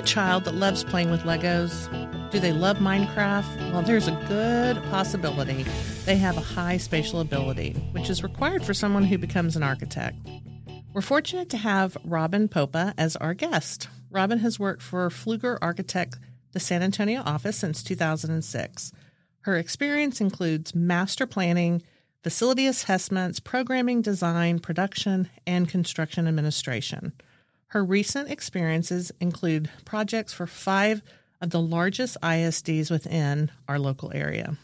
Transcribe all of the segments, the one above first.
a child that loves playing with Legos? Do they love Minecraft? Well, there's a good possibility they have a high spatial ability, which is required for someone who becomes an architect. We're fortunate to have Robyn Popa as our guest. Robyn has worked for Pfluger Architect, the San Antonio office, since 2006. Her experience includes master planning, facility assessments, programming design, production, and construction administration. Her recent experiences include projects for five of the largest ISDs within our local area.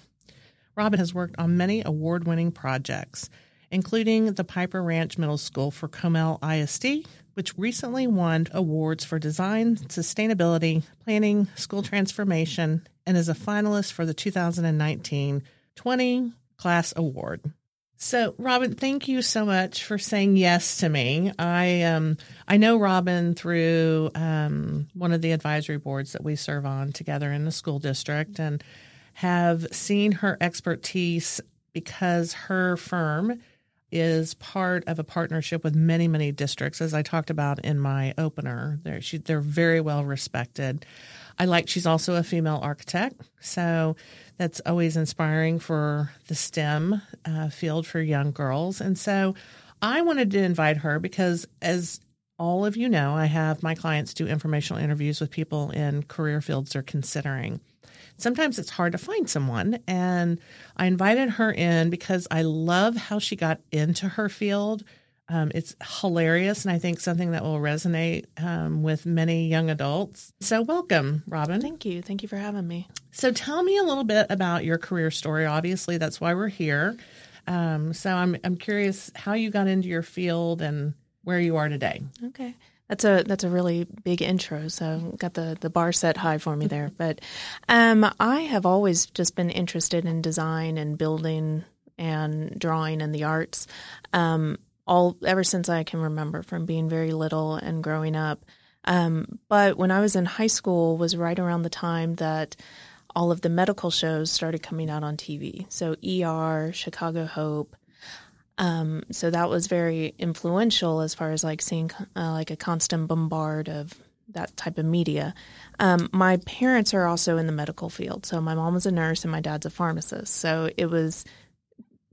Robyn has worked on many award winning projects, including the Pieper Ranch Middle School for Comal ISD, which recently won awards for design, sustainability, planning, school transformation, and is a finalist for the 2019 20 Class Award. So, Robyn, thank you so much for saying yes to me. I um I know Robyn through um, one of the advisory boards that we serve on together in the school district, and have seen her expertise because her firm is part of a partnership with many many districts, as I talked about in my opener. They're she, they're very well respected. I like she's also a female architect, so that's always inspiring for the STEM uh, field for young girls. And so I wanted to invite her because, as all of you know, I have my clients do informational interviews with people in career fields they're considering. Sometimes it's hard to find someone, and I invited her in because I love how she got into her field um, it's hilarious, and I think something that will resonate um, with many young adults. So, welcome, Robyn. Thank you. Thank you for having me. So, tell me a little bit about your career story. Obviously, that's why we're here. Um, so, I'm I'm curious how you got into your field and where you are today. Okay. That's a that's a really big intro. So got the the bar set high for me there. But um, I have always just been interested in design and building and drawing and the arts. Um, all ever since I can remember from being very little and growing up. Um, but when I was in high school was right around the time that all of the medical shows started coming out on TV. So ER, Chicago Hope. Um, so that was very influential as far as like seeing uh, like a constant bombard of that type of media. Um, my parents are also in the medical field. So my mom was a nurse and my dad's a pharmacist. So it was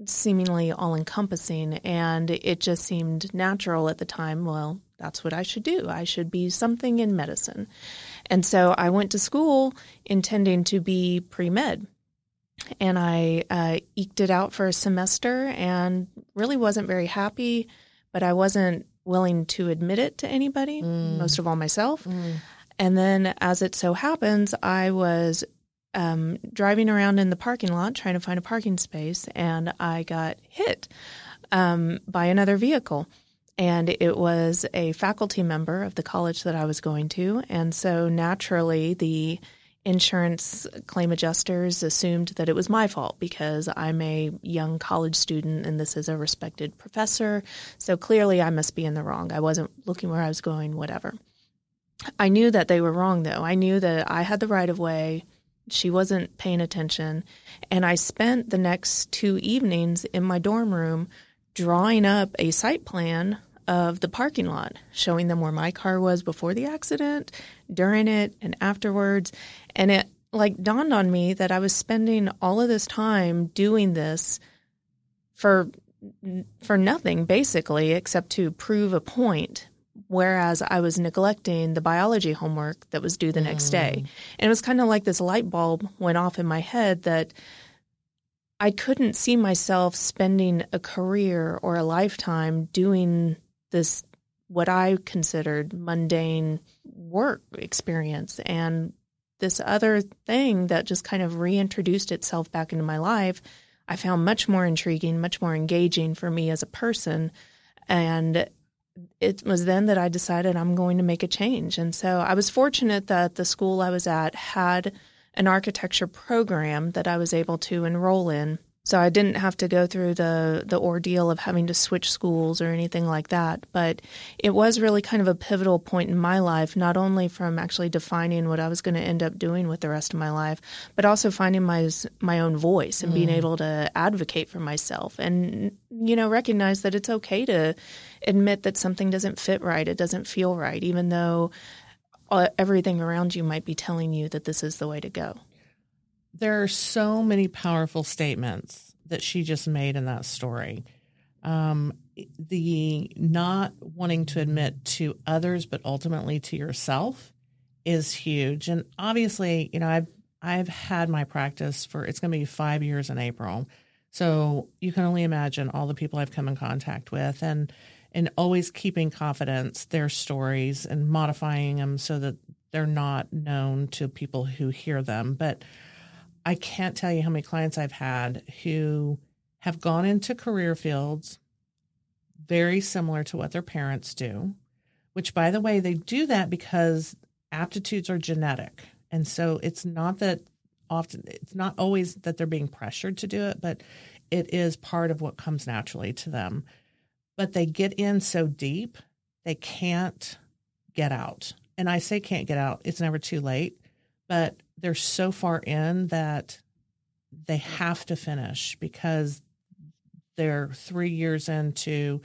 seemingly all encompassing. And it just seemed natural at the time. Well, that's what I should do. I should be something in medicine. And so I went to school intending to be pre med. And I uh, eked it out for a semester and really wasn't very happy, but I wasn't willing to admit it to anybody, mm. most of all myself. Mm. And then, as it so happens, I was um, driving around in the parking lot trying to find a parking space, and I got hit um, by another vehicle. And it was a faculty member of the college that I was going to. And so naturally, the insurance claim adjusters assumed that it was my fault because I'm a young college student and this is a respected professor. So clearly, I must be in the wrong. I wasn't looking where I was going, whatever. I knew that they were wrong, though. I knew that I had the right of way. She wasn't paying attention. And I spent the next two evenings in my dorm room drawing up a site plan of the parking lot, showing them where my car was before the accident, during it, and afterwards. And it like dawned on me that I was spending all of this time doing this for for nothing basically except to prove a point whereas I was neglecting the biology homework that was due the mm. next day. Mm. And it was kind of like this light bulb went off in my head that I couldn't see myself spending a career or a lifetime doing this what I considered mundane work experience. And this other thing that just kind of reintroduced itself back into my life I found much more intriguing, much more engaging for me as a person. And it was then that I decided I'm going to make a change. And so I was fortunate that the school I was at had an architecture program that I was able to enroll in so I didn't have to go through the the ordeal of having to switch schools or anything like that. But it was really kind of a pivotal point in my life, not only from actually defining what I was going to end up doing with the rest of my life, but also finding my my own voice and mm. being able to advocate for myself and you know recognize that it's okay to admit that something doesn't fit right, it doesn't feel right, even though uh, everything around you might be telling you that this is the way to go. There are so many powerful statements that she just made in that story. Um, the not wanting to admit to others, but ultimately to yourself, is huge. And obviously, you know, I've I've had my practice for it's going to be five years in April, so you can only imagine all the people I've come in contact with, and and always keeping confidence their stories and modifying them so that they're not known to people who hear them. But I can't tell you how many clients I've had who have gone into career fields very similar to what their parents do, which, by the way, they do that because aptitudes are genetic. And so it's not that often, it's not always that they're being pressured to do it, but it is part of what comes naturally to them. But they get in so deep, they can't get out. And I say can't get out, it's never too late, but they're so far in that they have to finish because they're three years into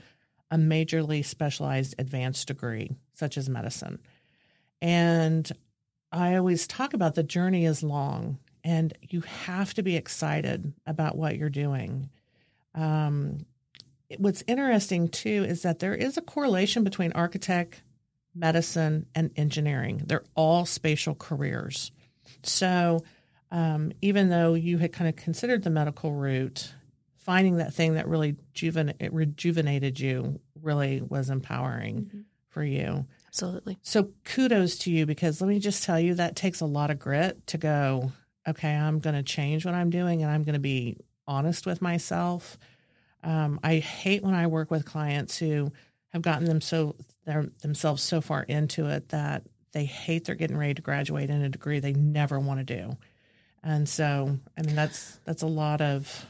a majorly specialized advanced degree, such as medicine. And I always talk about the journey is long and you have to be excited about what you're doing. Um, what's interesting too is that there is a correlation between architect, medicine, and engineering. They're all spatial careers. So um, even though you had kind of considered the medical route, finding that thing that really juven- rejuvenated you really was empowering mm-hmm. for you. Absolutely. So kudos to you because let me just tell you that takes a lot of grit to go, okay, I'm going to change what I'm doing and I'm going to be honest with myself. Um, I hate when I work with clients who have gotten them so themselves so far into it that they hate they're getting ready to graduate in a degree they never want to do. And so, I mean, that's that's a lot of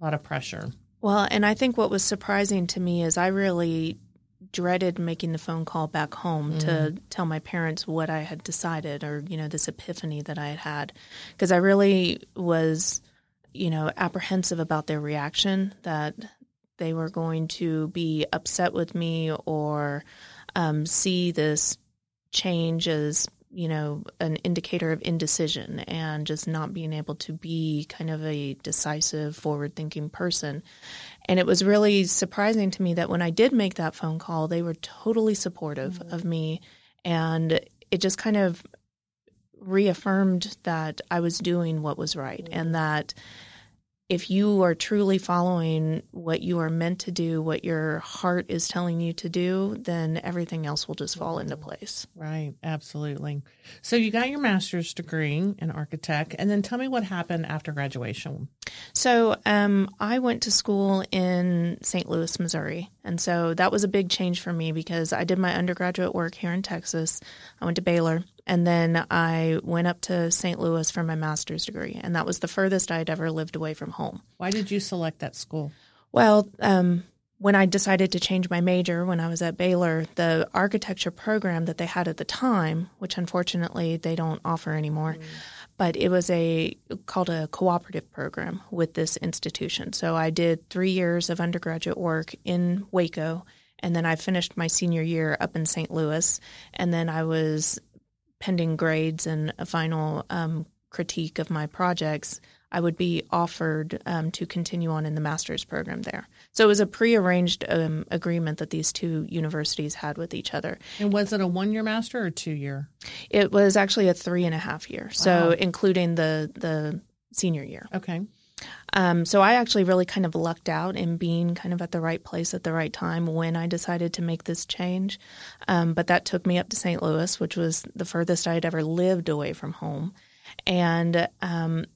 a lot of pressure. Well, and I think what was surprising to me is I really dreaded making the phone call back home mm. to tell my parents what I had decided or, you know, this epiphany that I had had. Because I really was, you know, apprehensive about their reaction that they were going to be upset with me or um, see this change as you know, an indicator of indecision and just not being able to be kind of a decisive, forward thinking person. And it was really surprising to me that when I did make that phone call, they were totally supportive mm-hmm. of me. And it just kind of reaffirmed that I was doing what was right mm-hmm. and that if you are truly following what you are meant to do, what your heart is telling you to do, then everything else will just fall into place. Right, absolutely. So you got your master's degree in architect, and then tell me what happened after graduation. So um, I went to school in St. Louis, Missouri, and so that was a big change for me because I did my undergraduate work here in Texas. I went to Baylor, and then I went up to St. Louis for my master's degree, and that was the furthest I'd ever lived away from home. Why did you select that school? Well, um, when I decided to change my major when I was at Baylor, the architecture program that they had at the time, which unfortunately they don't offer anymore, mm. but it was a called a cooperative program with this institution. So I did three years of undergraduate work in Waco, and then I finished my senior year up in St. Louis, and then I was pending grades and a final um, critique of my projects, I would be offered um, to continue on in the master's program there. So it was a prearranged um, agreement that these two universities had with each other. And was it a one year master or two year? It was actually a three and a half year, wow. so including the the senior year. Okay. Um, so I actually really kind of lucked out in being kind of at the right place at the right time when I decided to make this change. Um, but that took me up to St. Louis, which was the furthest I had ever lived away from home. And um,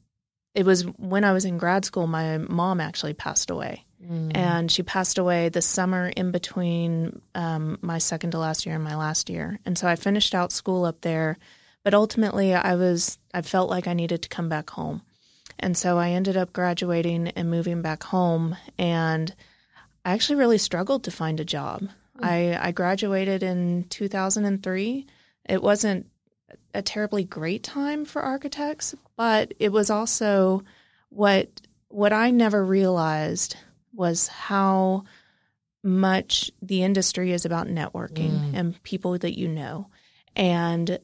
it was when I was in grad school, my mom actually passed away. Mm. And she passed away the summer in between um, my second to last year and my last year. And so I finished out school up there. But ultimately, I was I felt like I needed to come back home. And so I ended up graduating and moving back home. And I actually really struggled to find a job. Mm-hmm. I, I graduated in 2003. It wasn't a terribly great time for architects, but it was also what what I never realized was how much the industry is about networking mm. and people that you know. And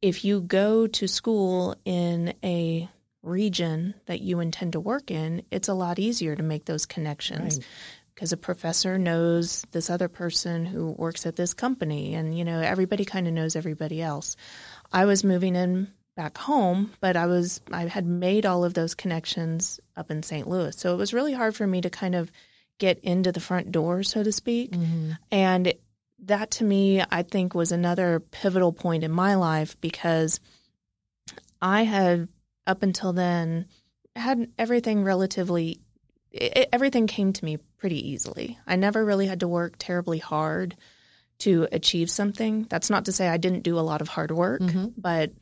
if you go to school in a region that you intend to work in, it's a lot easier to make those connections. Right. Because a professor knows this other person who works at this company, and you know everybody kind of knows everybody else. I was moving in back home, but I was I had made all of those connections up in St. Louis, so it was really hard for me to kind of get into the front door, so to speak. Mm-hmm. And that to me, I think, was another pivotal point in my life because I had, up until then, had everything relatively, it, everything came to me pretty easily. I never really had to work terribly hard to achieve something. That's not to say I didn't do a lot of hard work, mm-hmm. but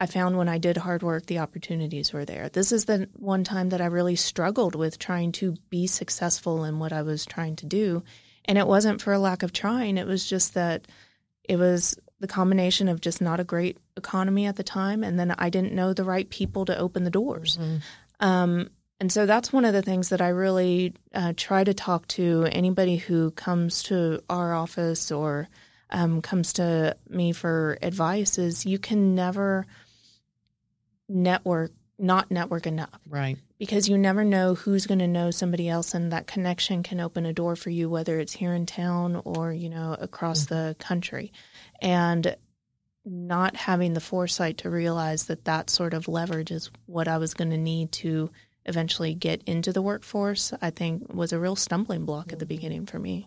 I found when I did hard work, the opportunities were there. This is the one time that I really struggled with trying to be successful in what I was trying to do. And it wasn't for a lack of trying, it was just that it was the combination of just not a great economy at the time. And then I didn't know the right people to open the doors. Um, and so that's one of the things that I really uh, try to talk to anybody who comes to our office or um, comes to me for advice is you can never network, not network enough Right. because you never know who's going to know somebody else and that connection can open a door for you whether it's here in town or you know across the country and not having the foresight to realize that that sort of leverage is what I was going to need to eventually get into the workforce I think was a real stumbling block at the beginning for me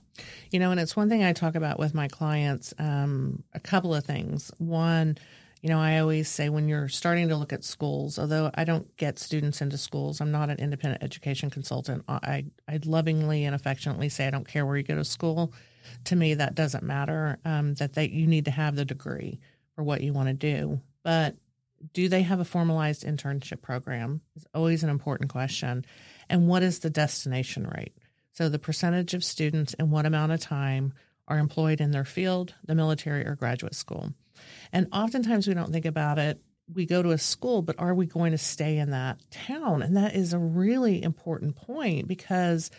You know, and it's one thing I talk about with my clients um, a couple of things. One, you know, I always say when you're starting to look at schools, although I don't get students into schools, I'm not an independent education consultant. I, I lovingly and affectionately say I don't care where you go to school. To me, that doesn't matter. Um, that they you need to have the degree for what you want to do, but do they have a formalized internship program? Is always an important question. And what is the destination rate? So the percentage of students and what amount of time are employed in their field, the military, or graduate school. And oftentimes we don't think about it. We go to a school, but are we going to stay in that town? And that is a really important point because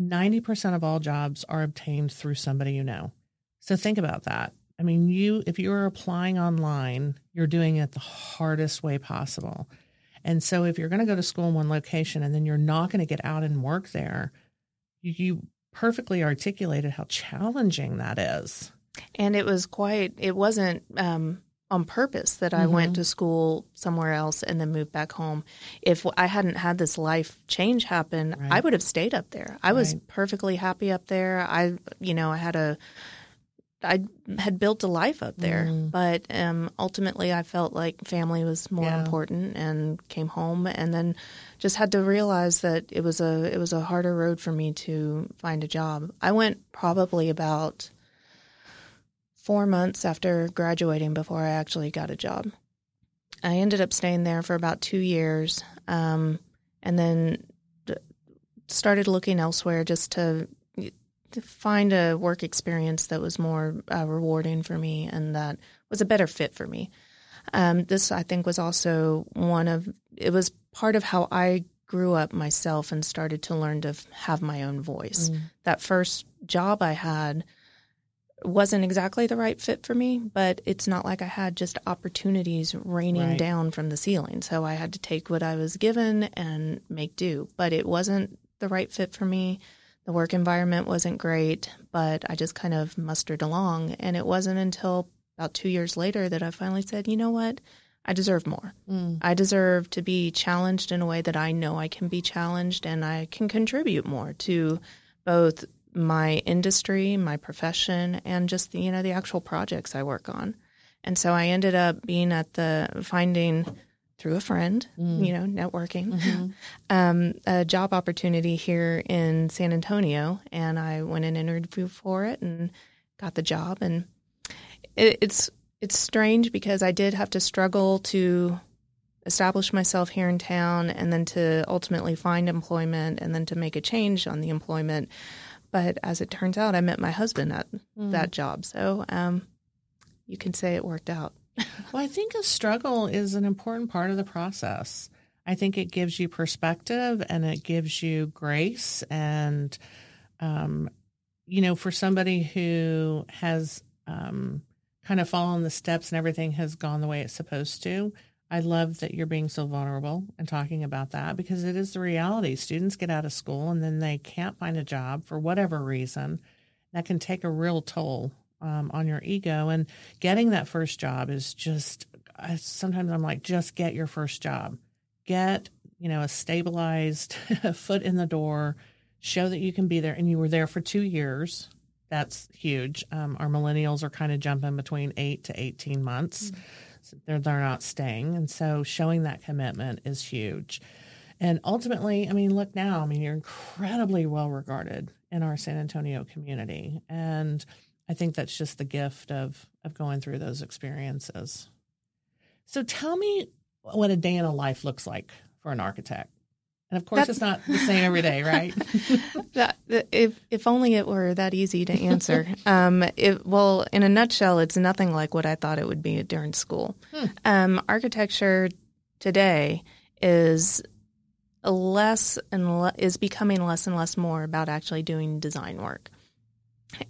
90% of all jobs are obtained through somebody you know. So think about that. I mean, you if you're applying online, you're doing it the hardest way possible. And so if you're going to go to school in one location and then you're not going to get out and work there, you, perfectly articulated how challenging that is. And it was quite, it wasn't um, on purpose that I went to school somewhere else and then moved back home. If I hadn't had this life change happen, I would have stayed up there. I was perfectly happy up there. I, you know, I had a, I had built a life up there, but um, ultimately I felt like family was more Yeah. important and came home and then just had to realize that it was a it was a harder road for me to find a job. I went probably about four months after graduating before I actually got a job. I ended up staying there for about two years, um, and then started looking elsewhere just to, to find a work experience that was more uh, rewarding for me and that was a better fit for me. Um, this, I think, was also one of it was part of how I grew up myself and started to learn to f- have my own voice. That first job I had wasn't exactly the right fit for me, but it's not like I had just opportunities raining Right. down from the ceiling. So I had to take what I was given and make do. But it wasn't the right fit for me. The work environment wasn't great, but I just kind of mustered along. And it wasn't until about two years later that I finally said, you know what? I deserve more. Mm. I deserve to be challenged in a way that I know I can be challenged and I can contribute more to both my industry, my profession, and just the, you know the actual projects I work on. And so I ended up being at the finding through a friend, you know, networking, um, a job opportunity here in San Antonio, and I went and interviewed for it and got the job. And it, it's it's strange because I did have to struggle to establish myself here in town and then to ultimately find employment and then to make a change on the employment. But as it turns out, I met my husband at that job. So um, you can say it worked out. Well, I think a struggle is an important part of the process. I think it gives you perspective and it gives you grace. And, um, you know, for somebody who has um, kind of following the steps and everything has gone the way it's supposed to. I love that you're being so vulnerable and talking about that because it is the reality. Students get out of school and then they can't find a job for whatever reason. That can take a real toll um, on your ego. And getting that first job is just, I, sometimes I'm like, just get your first job. Get, you know, a stabilized foot in the door, show that you can be there. And you were there for two years. That's huge. Um, our millennials are kind of jumping between eight to 18 months. Mm-hmm they're they're not staying, and so showing that commitment is huge. And ultimately, I mean, look now. I mean, you're incredibly well regarded in our San Antonio community, and I think that's just the gift of of going through those experiences. So, tell me what a day in a life looks like for an architect. And of course, That's, it's not the same every day, right? that, if if only it were that easy to answer. um, it, well, in a nutshell, it's nothing like what I thought it would be during school. Hmm. Um, architecture today is less and le- is becoming less and less more about actually doing design work,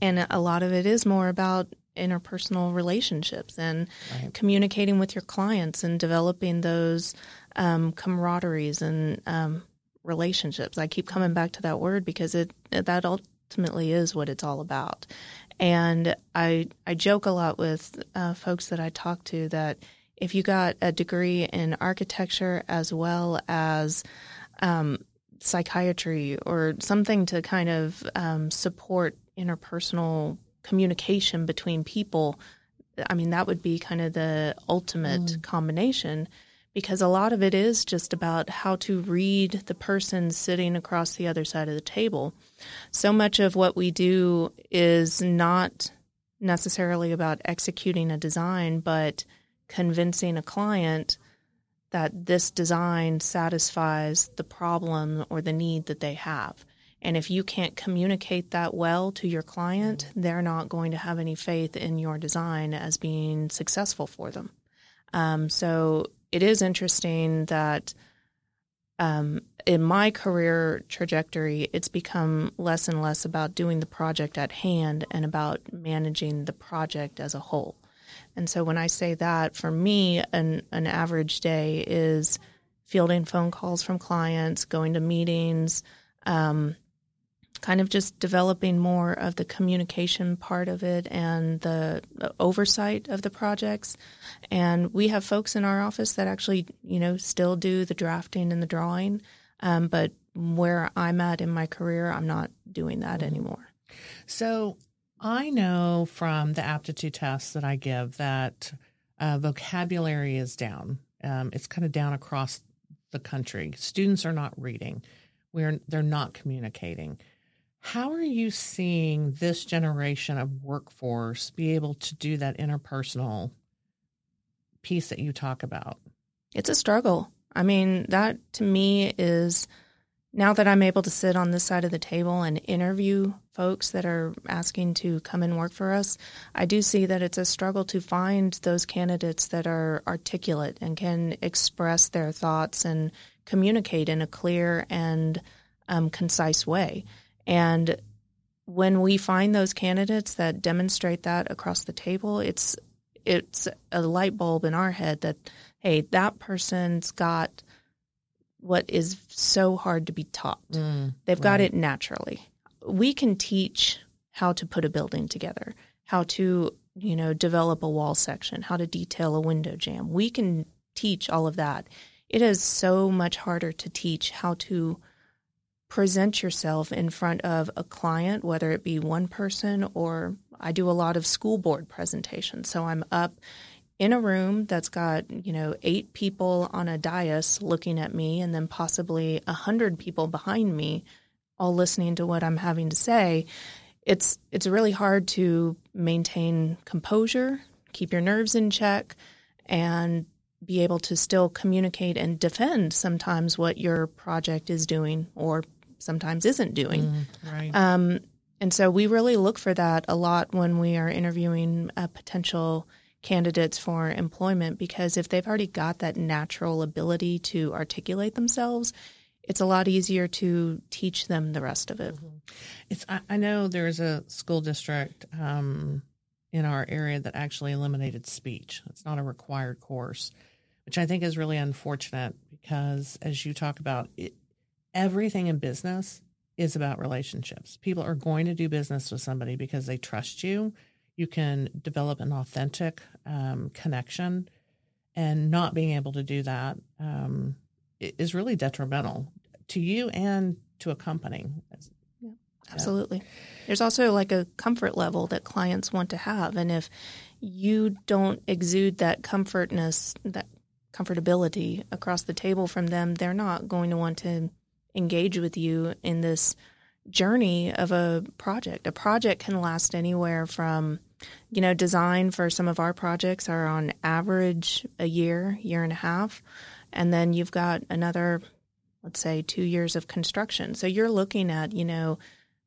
and a lot of it is more about interpersonal relationships and right. communicating with your clients and developing those um, camaraderies and um, relationships. I keep coming back to that word because it that ultimately is what it's all about. And I I joke a lot with uh, folks that I talk to that if you got a degree in architecture as well as um, psychiatry or something to kind of um, support interpersonal communication between people, I mean that would be kind of the ultimate mm. combination because a lot of it is just about how to read the person sitting across the other side of the table. So much of what we do is not necessarily about executing a design, but convincing a client that this design satisfies the problem or the need that they have. And if you can't communicate that well to your client, they're not going to have any faith in your design as being successful for them. Um, so it is interesting that um, in my career trajectory, it's become less and less about doing the project at hand and about managing the project as a whole. And so when I say that, for me, an, an average day is fielding phone calls from clients, going to meetings, um, kind of just developing more of the communication part of it and the oversight of the projects. And we have folks in our office that actually, you know, still do the drafting and the drawing. Um, but where I'm at in my career, I'm not doing that mm-hmm. anymore. So I know from the aptitude tests that I give that uh, vocabulary is down. Um, it's kind of down across the country. Students are not reading. We're they're not communicating. How are you seeing this generation of workforce be able to do that interpersonal piece that you talk about? It's a struggle. I mean, that to me is now that I'm able to sit on this side of the table and interview folks that are asking to come and work for us, I do see that it's a struggle to find those candidates that are articulate and can express their thoughts and communicate in a clear and um, concise way. And when we find those candidates that demonstrate that across the table, it's it's a light bulb in our head that hey, that person's got what is so hard to be taught. Mm, They've got it naturally. We can teach how to put a building together, how to, you know, develop a wall section, how to detail a window jamb. We can teach all of that. It is so much harder to teach how to present yourself in front of a client, whether it be one person or I do a lot of school board presentations. So I'm up in a room that's got, you know, eight people on a dais looking at me and then possibly a hundred people behind me all listening to what I'm having to say. It's it's really hard to maintain composure, keep your nerves in check, and be able to still communicate and defend sometimes what your project is doing or sometimes isn't doing. Mm, right. Um, and so we really look for that a lot when we are interviewing uh, potential candidates for employment because if they've already got that natural ability to articulate themselves, it's a lot easier to teach them the rest of it. Mm-hmm. It's I, I, know there's a school district um, in our area that actually eliminated speech. It's not a required course, which I think is really unfortunate because, as you talk about, it, everything in business is about relationships. People are going to do business with somebody because they trust you. You can develop an authentic um, connection, and not being able to do that um, is really detrimental to you and to a company. Yeah, absolutely. There's also like a comfort level that clients want to have, and if you don't exude that comfortness, that comfortability across the table from them, they're not going to want to engage with you in this journey of a project. A project can last anywhere from, you know, design for some of our projects are on average a year, year and a half. And then you've got another, let's say, two years of construction. So you're looking at, you know,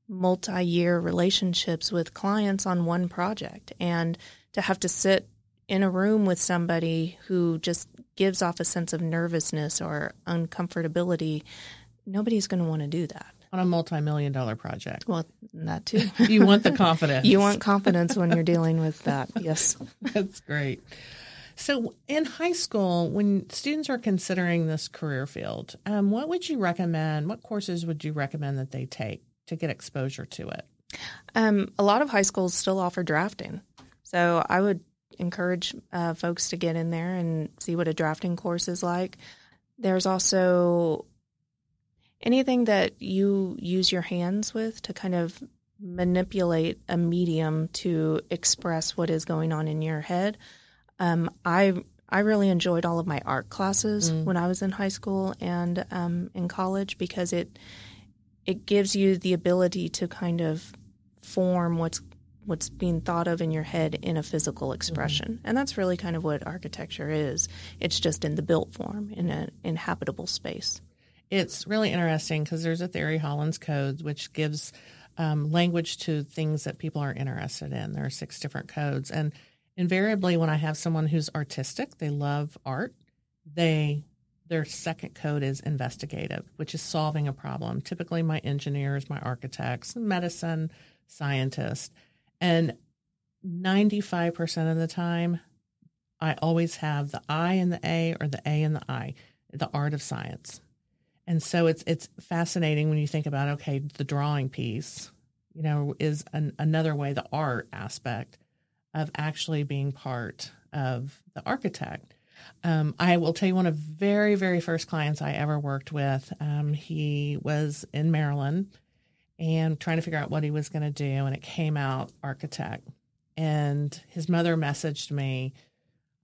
multi year relationships with clients on one project. And to have to sit in a room with somebody who just gives off a sense of nervousness or uncomfortability nobody's going to want to do that on a multi-million dollar project. Well, that too. you want the confidence. you want confidence when you're dealing with that. Yes. That's great. So, in high school, when students are considering this career field, um, what would you recommend? What courses would you recommend that they take to get exposure to it? Um, a lot of high schools still offer drafting. So, I would encourage uh, folks to get in there and see what a drafting course is like. There's also anything that you use your hands with to kind of manipulate a medium to express what is going on in your head. Um, I I really enjoyed all of my art classes mm. when I was in high school and um, in college because it it gives you the ability to kind of form what's what's being thought of in your head in a physical expression. Mm-hmm. And that's really kind of what architecture is. It's just in the built form in an inhabitable space it's really interesting because there's a theory, Holland's Codes, which gives um, language to things that people are interested in. There are six different codes. And invariably, when I have someone who's artistic, they love art, they their second code is investigative, which is solving a problem. Typically, my engineers, my architects, medicine, scientists. And 95% of the time, I always have the I in the A or the A in the I, the art of science. And so it's it's fascinating when you think about okay, the drawing piece, you know, is an, another way the art aspect of actually being part of the architect. Um, I will tell you one of very very first clients I ever worked with. Um, he was in Maryland and trying to figure out what he was going to do, and it came out architect. And his mother messaged me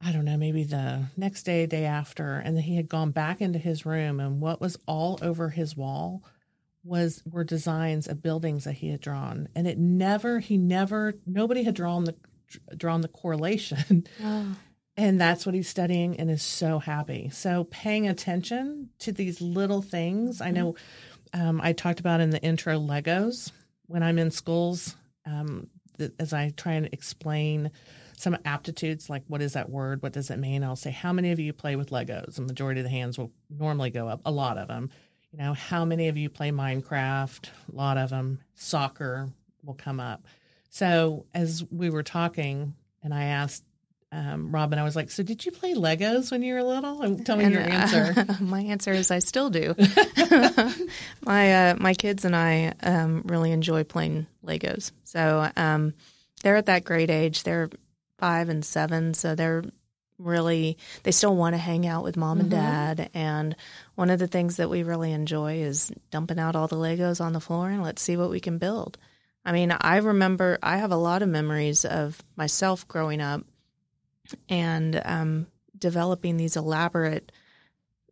I don't know, maybe the next day, day after, and he had gone back into his room, and what was all over his wall was were designs of buildings that he had drawn, and it never, he never, nobody had drawn the drawn the correlation. Oh. And that's what he's studying and is so happy. So paying attention to these little things. I know um, I talked about in the intro Legos when I'm in schools, um, the, as I try and explain some aptitudes like what is that word what does it mean i'll say how many of you play with legos the majority of the hands will normally go up a lot of them you know how many of you play minecraft a lot of them soccer will come up so as we were talking and i asked um, Robyn, I was like, "So did you play Legos when you were little?" And tell me and, your answer. Uh, my answer is I still do. my uh, my kids and I um, really enjoy playing Legos. So um, they're at that great age. They're five and seven, so they're really they still want to hang out with mom and mm-hmm. dad. And one of the things that we really enjoy is dumping out all the legos on the floor and let's see what we can build. I mean i remember i have a lot of memories of myself growing up and um, developing these elaborate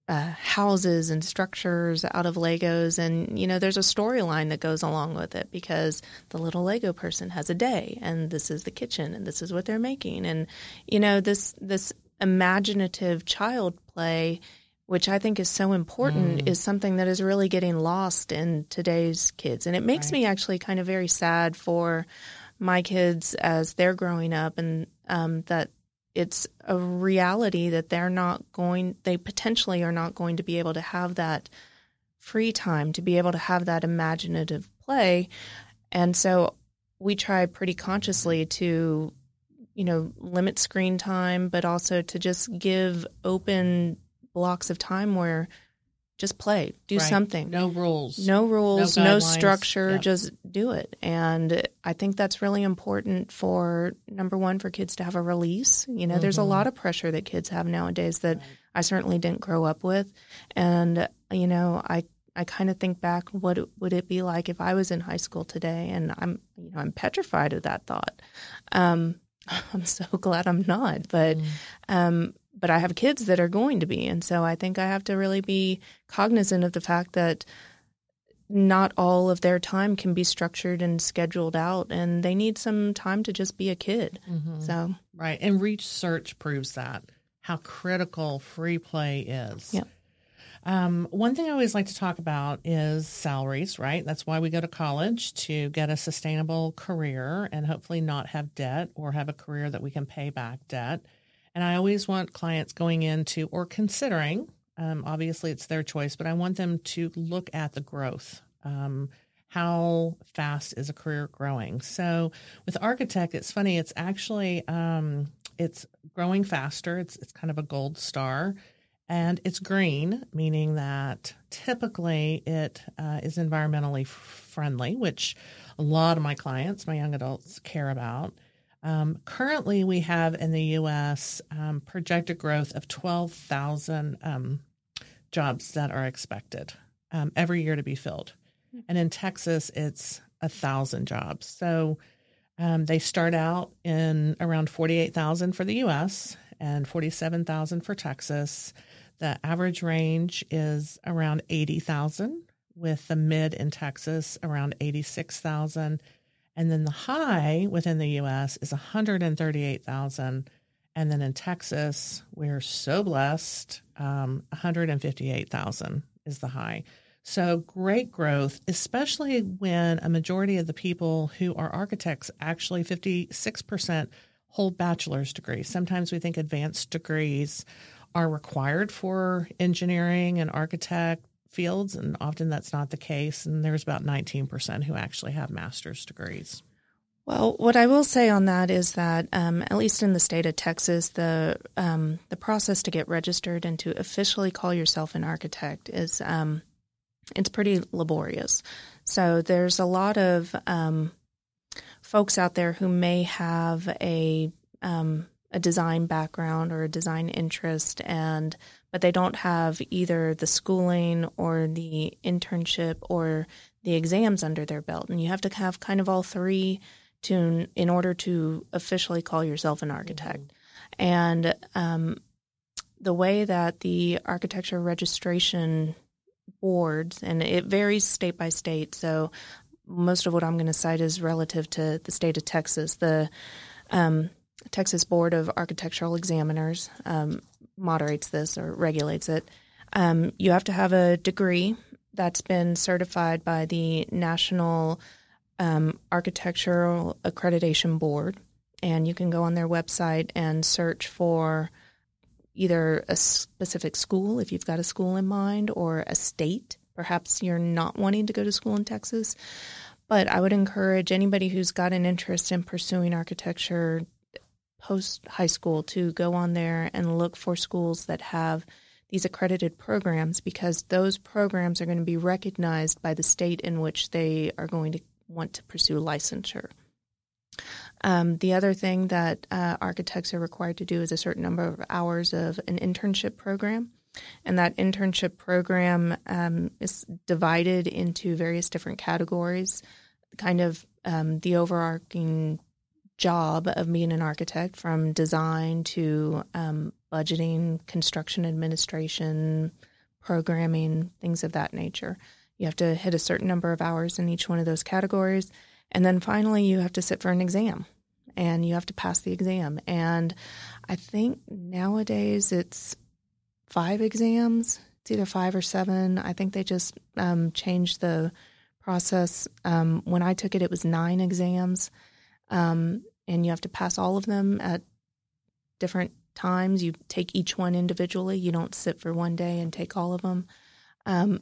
uh, houses and structures out of Legos. And, you know, there's a storyline that goes along with it because the little Lego person has a day and this is the kitchen and this is what they're making. And, you know, this, this imaginative child play, which I think is so important, mm. is something that is really getting lost in today's kids. And it makes right. me actually kind of very sad for my kids as they're growing up and um, that it's a reality that they're not going they potentially are not going to be able to have that free time to be able to have that imaginative play. And so we try pretty consciously to you know, limit screen time, but also to just give open blocks of time where just play, do Right. something. No rules. No rules, No no, structure, Yep. just do it. And I think that's really important for number one, for kids to have a release. You know, there's a Mhm. lot of pressure that kids have nowadays that I certainly didn't grow up with. And, you know, I, I kind of think back, what would it be like if I was in high school today? And I'm, you know, I'm petrified of that thought. Um, I'm so glad I'm not, but, Mm. um, but I have kids that are going to be, and so I think I have to really be cognizant of the fact that not all of their time can be structured and scheduled out, and they need some time to just be a kid. Mhm. So, Right. And research proves that how critical free play is. Yep. Um, one thing I always like to talk about is salaries, right? That's why we go to college to get a sustainable career and hopefully not have debt or have a career that we can pay back debt. And I always want clients going into or considering, um, obviously it's their choice, but I want them to look at the growth. Um, how fast is a career growing? So with architect, it's funny. It's actually um, it's growing faster. It's it's kind of a gold star, and it's green, meaning that typically it uh, is environmentally friendly, which a lot of my clients, my young adults, care about. Um, currently, we have in the U.S. Um, projected growth of twelve thousand um, jobs that are expected um, every year to be filled, and in Texas, it's a thousand jobs. So um, they start out in around 48,000 for the US and 47,000 for Texas. The average range is around 80,000, with the mid in Texas around 86,000. And then the high within the US is 138,000. And then in Texas, we're so blessed, um, 158,000 is the high. So great growth, especially when a majority of the people who are architects, actually 56% hold bachelor's degrees. Sometimes we think advanced degrees are required for engineering and architect fields, and often that's not the case. And there's about 19% who actually have master's degrees. well, what I will say on that is that, um, at least in the state of Texas, the um, the process to get registered and to officially call yourself an architect is um, it's pretty laborious. So there's a lot of um, folks out there who may have a um, a design background or a design interest, and but they don't have either the schooling or the internship or the exams under their belt, and you have to have kind of all three to in order to officially call yourself an architect. And um, the way that the architecture registration boards, and it varies state by state. So most of what I'm going to cite is relative to the state of Texas. The um, Texas Board of Architectural Examiners um, moderates this or regulates it. Um, you have to have a degree that's been certified by the National um, Architectural Accreditation Board, and you can go on their website and search for either a specific school if you've got a school in mind or a state. Perhaps you're not wanting to go to school in Texas, but I would encourage anybody who's got an interest in pursuing architecture post high school to go on there and look for schools that have these accredited programs because those programs are going to be recognized by the state in which they are going to want to pursue licensure. Um, the other thing that uh, architects are required to do is a certain number of hours of an internship program. And that internship program um, is divided into various different categories. Kind of um, the overarching job of being an architect from design to um, budgeting, construction administration, programming, things of that nature. You have to hit a certain number of hours in each one of those categories. And then finally, you have to sit for an exam and you have to pass the exam. And I think nowadays it's five exams. It's either five or seven. I think they just um, changed the process. Um, when I took it, it was nine exams. Um, and you have to pass all of them at different times. You take each one individually. You don't sit for one day and take all of them. Um,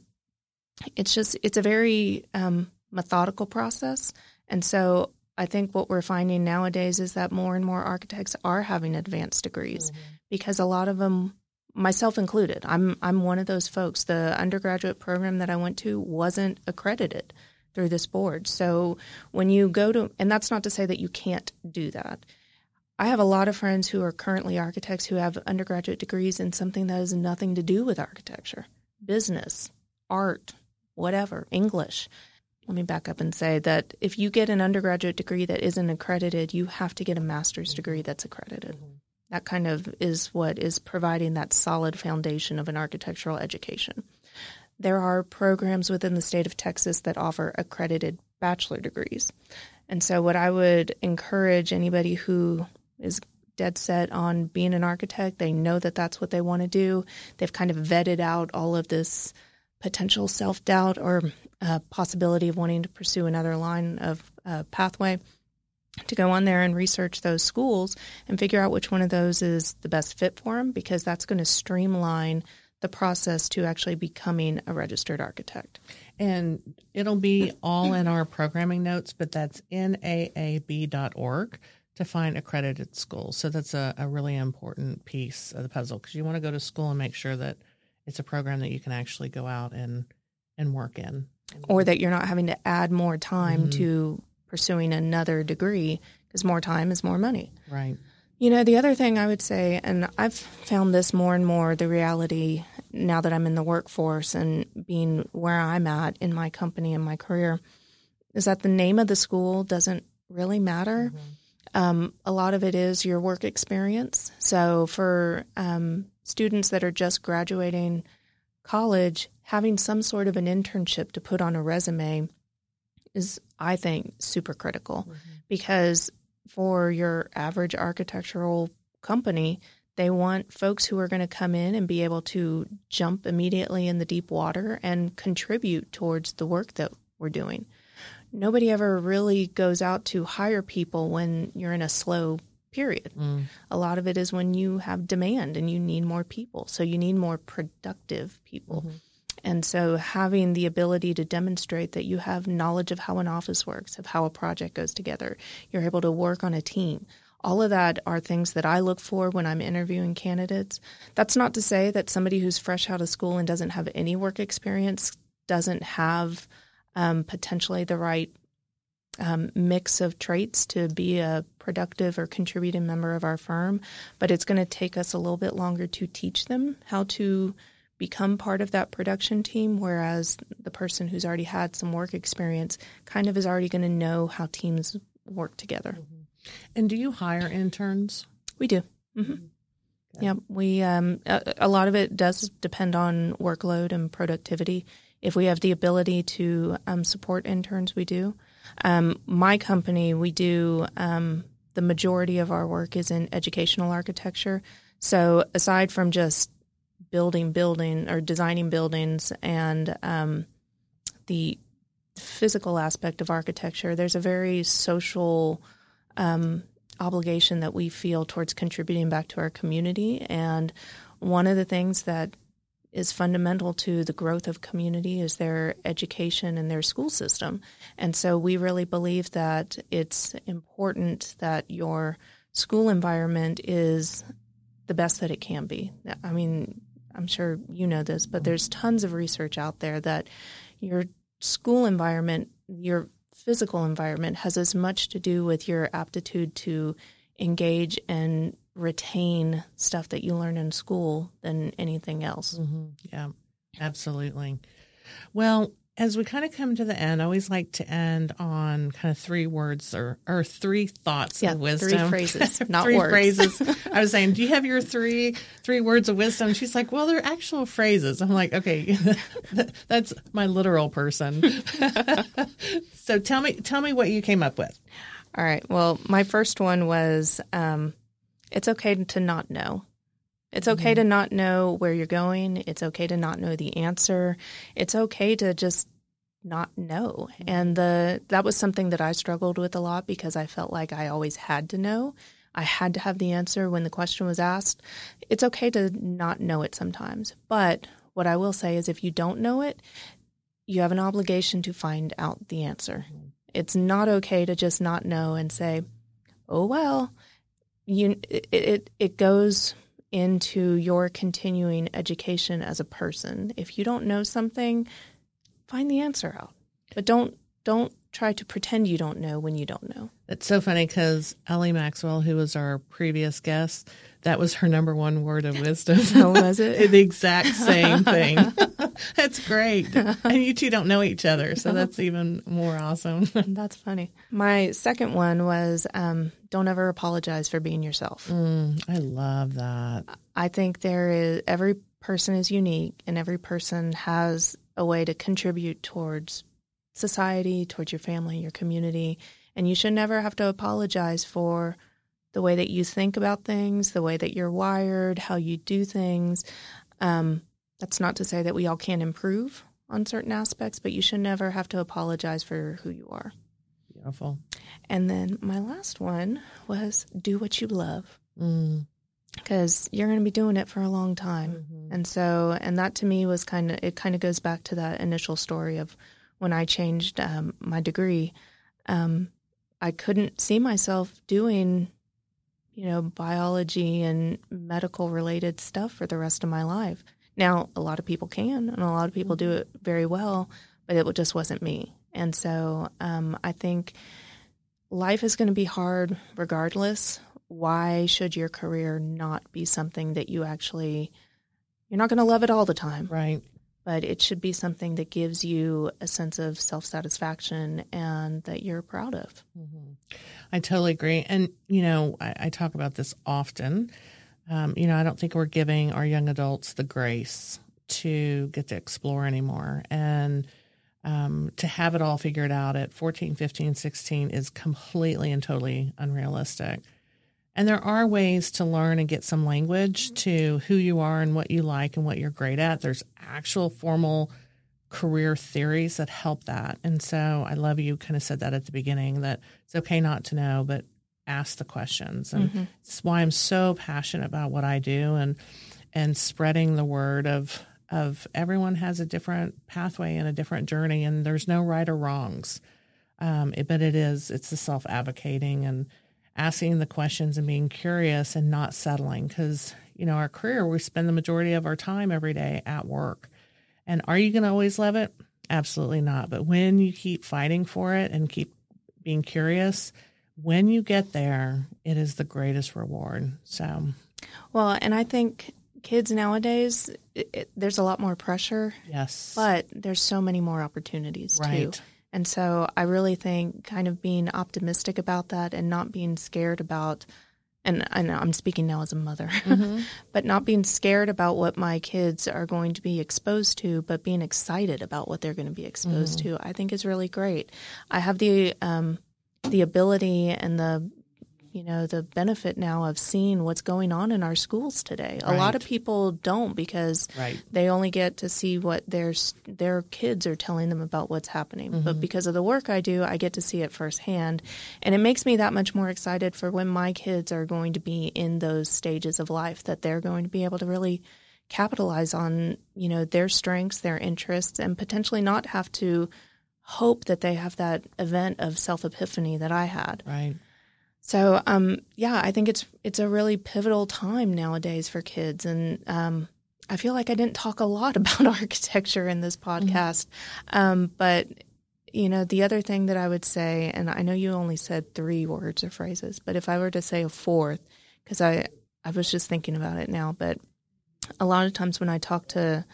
it's just, it's a very um, methodical process. And so I think what we're finding nowadays is that more and more architects are having advanced degrees mm-hmm. because a lot of them myself included. I'm I'm one of those folks. The undergraduate program that I went to wasn't accredited through this board. So when you go to and that's not to say that you can't do that. I have a lot of friends who are currently architects who have undergraduate degrees in something that has nothing to do with architecture, business, art, whatever, English. Let me back up and say that if you get an undergraduate degree that isn't accredited, you have to get a master's degree that's accredited. That kind of is what is providing that solid foundation of an architectural education. There are programs within the state of Texas that offer accredited bachelor degrees. And so, what I would encourage anybody who is dead set on being an architect, they know that that's what they want to do. They've kind of vetted out all of this potential self doubt or uh, possibility of wanting to pursue another line of uh, pathway to go on there and research those schools and figure out which one of those is the best fit for them because that's going to streamline the process to actually becoming a registered architect. And it'll be all in our programming notes, but that's naab.org to find accredited schools. So that's a, a really important piece of the puzzle because you want to go to school and make sure that it's a program that you can actually go out and and work in. Or that you're not having to add more time mm-hmm. to pursuing another degree because more time is more money. Right. You know, the other thing I would say, and I've found this more and more the reality now that I'm in the workforce and being where I'm at in my company and my career, is that the name of the school doesn't really matter. Mm-hmm. Um, a lot of it is your work experience. So for um, students that are just graduating college, having some sort of an internship to put on a resume is, I think, super critical mm-hmm. because for your average architectural company, they want folks who are going to come in and be able to jump immediately in the deep water and contribute towards the work that we're doing. Nobody ever really goes out to hire people when you're in a slow period. Mm. A lot of it is when you have demand and you need more people. So you need more productive people. Mm-hmm. And so having the ability to demonstrate that you have knowledge of how an office works, of how a project goes together, you're able to work on a team. All of that are things that I look for when I'm interviewing candidates. That's not to say that somebody who's fresh out of school and doesn't have any work experience doesn't have um, potentially the right um, mix of traits to be a productive or contributing member of our firm, but it's going to take us a little bit longer to teach them how to become part of that production team, whereas the person who's already had some work experience kind of is already going to know how teams work together. Mm-hmm. And do you hire interns? We do. Mm-hmm. Okay. Yeah, we um, a, a, lot of it does depend on workload and productivity. If we have the ability to um, support interns, we do. Um, my company, we do um, the majority of our work is in educational architecture. So aside from just building building or designing buildings and um, the physical aspect of architecture, there's a very social um, obligation that we feel towards contributing back to our community. And one of the things that is fundamental to the growth of community is their education and their school system. And so we really believe that it's important that your school environment is the best that it can be. I mean, I'm sure you know this, but there's tons of research out there that your school environment, your physical environment has as much to do with your aptitude to engage and retain stuff that you learn in school than anything else. Mm-hmm. Yeah, absolutely. Well, as we kind of come to the end, I always like to end on kind of three words or, or three thoughts yeah, of wisdom. Three phrases, not three words. phrases. I was saying, do you have your three three words of wisdom? She's like, well, they're actual phrases. I'm like, okay, that's my literal person. so tell me, tell me what you came up with. All right. Well, my first one was, um, it's okay to not know. It's okay mm-hmm. to not know where you're going. It's okay to not know the answer. It's okay to just not know. Mm-hmm. And the that was something that I struggled with a lot because I felt like I always had to know. I had to have the answer when the question was asked. It's okay to not know it sometimes. But what I will say is if you don't know it, you have an obligation to find out the answer. Mm-hmm. It's not okay to just not know and say, "Oh well." You it it, it goes into your continuing education as a person. If you don't know something, find the answer out. But don't don't try to pretend you don't know when you don't know. It's so funny because Ellie Maxwell, who was our previous guest, that was her number one word of wisdom. Oh, was it? the exact same thing. that's great. And you two don't know each other, so that's even more awesome. that's funny. My second one was um, don't ever apologize for being yourself. Mm, I love that. I think there is every person is unique, and every person has a way to contribute towards society, towards your family, your community, and you should never have to apologize for the way that you think about things, the way that you're wired, how you do things. Um, that's not to say that we all can't improve on certain aspects, but you should never have to apologize for who you are. Beautiful. And then my last one was do what you love. Mm. Because you're going to be doing it for a long time. Mm-hmm. And so, and that to me was kind of, it kind of goes back to that initial story of when I changed um, my degree. Um, I couldn't see myself doing you know, biology and medical related stuff for the rest of my life. Now, a lot of people can, and a lot of people do mm-hmm. it very well, but it just wasn't me. And so um, I think life is going to be hard regardless. Why should your career not be something that you actually, you're not going to love it all the time. Right. But it should be something that gives you a sense of self satisfaction and that you're proud of. Mm-hmm. I totally agree. And, you know, I, I talk about this often. Um, you know, I don't think we're giving our young adults the grace to get to explore anymore. And um, to have it all figured out at 14, 15, 16 is completely and totally unrealistic. And there are ways to learn and get some language to who you are and what you like and what you're great at. There's actual formal career theories that help that. And so I love you kind of said that at the beginning that it's okay not to know, but ask the questions. And mm-hmm. it's why I'm so passionate about what I do and and spreading the word of of everyone has a different pathway and a different journey and there's no right or wrongs. Um, it, but it is it's the self advocating and asking the questions and being curious and not settling because you know our career we spend the majority of our time every day at work and are you going to always love it? Absolutely not. But when you keep fighting for it and keep being curious, when you get there, it is the greatest reward. So, well, and I think kids nowadays, it, it, there's a lot more pressure. Yes. But there's so many more opportunities right. too. And so I really think kind of being optimistic about that and not being scared about and, and I'm speaking now as a mother, mm-hmm. but not being scared about what my kids are going to be exposed to, but being excited about what they're going to be exposed mm-hmm. to, I think is really great. I have the um, the ability and the you know the benefit now of seeing what's going on in our schools today. Right. A lot of people don't because right. they only get to see what their their kids are telling them about what's happening. Mm-hmm. But because of the work I do, I get to see it firsthand, and it makes me that much more excited for when my kids are going to be in those stages of life that they're going to be able to really capitalize on you know their strengths, their interests, and potentially not have to hope that they have that event of self epiphany that I had. Right. So, um, yeah, I think it's it's a really pivotal time nowadays for kids, and um, I feel like I didn't talk a lot about architecture in this mm-hmm. podcast, mm-hmm. um, but you know, the other thing that I would say, and I know you only said three words or phrases, but if I were to say a fourth, because I I was just thinking about it now, but a lot of times when I talk to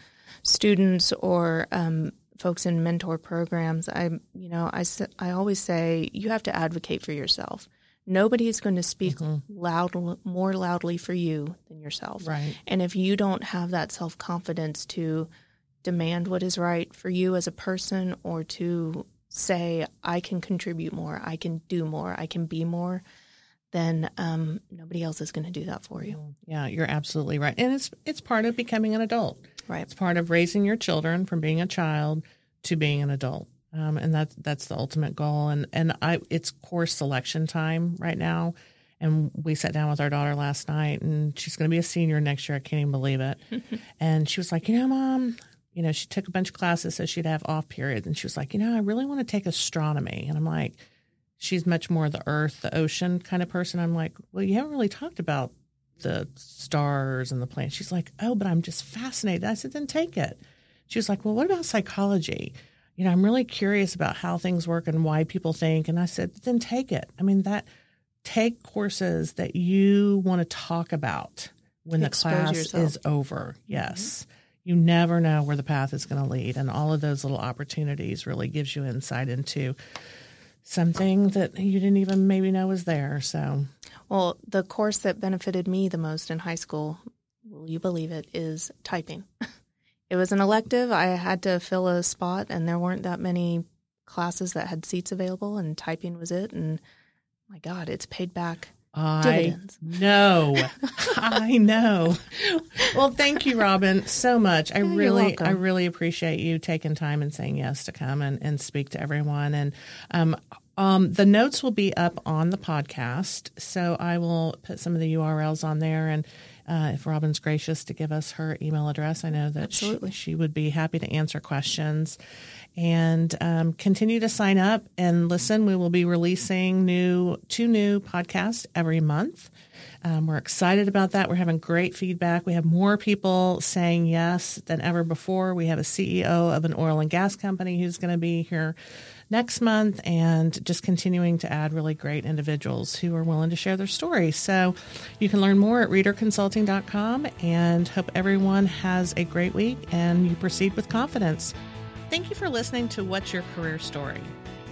students or um, folks in mentor programs, I you know I I always say you have to advocate for yourself Nobody's going to speak mm-hmm. loud, more loudly for you than yourself. Right. And if you don't have that self confidence to demand what is right for you as a person or to say, I can contribute more, I can do more, I can be more, then um, nobody else is going to do that for you. Yeah, you're absolutely right. And it's it's part of becoming an adult. Right. It's part of raising your children from being a child to being an adult. Um, and that's that's the ultimate goal. And and I it's course selection time right now. And we sat down with our daughter last night, and she's going to be a senior next year. I can't even believe it. and she was like, you know, mom, you know, she took a bunch of classes so she'd have off periods. And she was like, you know, I really want to take astronomy. And I'm like, she's much more the earth, the ocean kind of person. I'm like, well, you haven't really talked about the stars and the planets. She's like, oh, but I'm just fascinated. I said, then take it. She was like, well, what about psychology? You know, I'm really curious about how things work and why people think. And I said, then take it. I mean, that take courses that you want to talk about when Expose the class yourself. is over. Mm-hmm. Yes. You never know where the path is going to lead. And all of those little opportunities really gives you insight into something that you didn't even maybe know was there. So, Well, the course that benefited me the most in high school, will you believe it, is typing. it was an elective. I had to fill a spot, and there weren't that many classes that had seats available, and typing was it. And my God, it's paid back I dividends. know. I know. Well, thank you, Robyn, so much. I Yeah, really. I really appreciate you taking time and saying yes to come and, and speak to everyone. And um, um, the notes will be up on the podcast, so I will put some of the URLs on there. And uh, if Robyn's gracious to give us her email address, I know that she, she would be happy to answer questions. And um, continue to sign up and listen. We will be releasing new two new podcasts every month. Um, we're excited about that. We're having great feedback. We have more people saying yes than ever before. We have a CEO of an oil and gas company who's going to be here next month and just continuing to add really great individuals who are willing to share their story. So you can learn more at readerconsulting.com and hope everyone has a great week and you proceed with confidence. Thank you for listening to What's Your Career Story.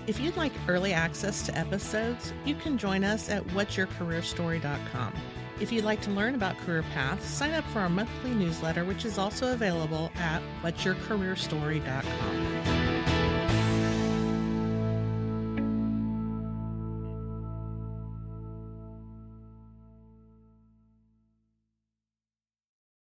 If you'd like early access to episodes, you can join us at what'syourcareerstory.com. If you'd like to learn about career paths, sign up for our monthly newsletter, which is also available at what'syourcareerstory.com.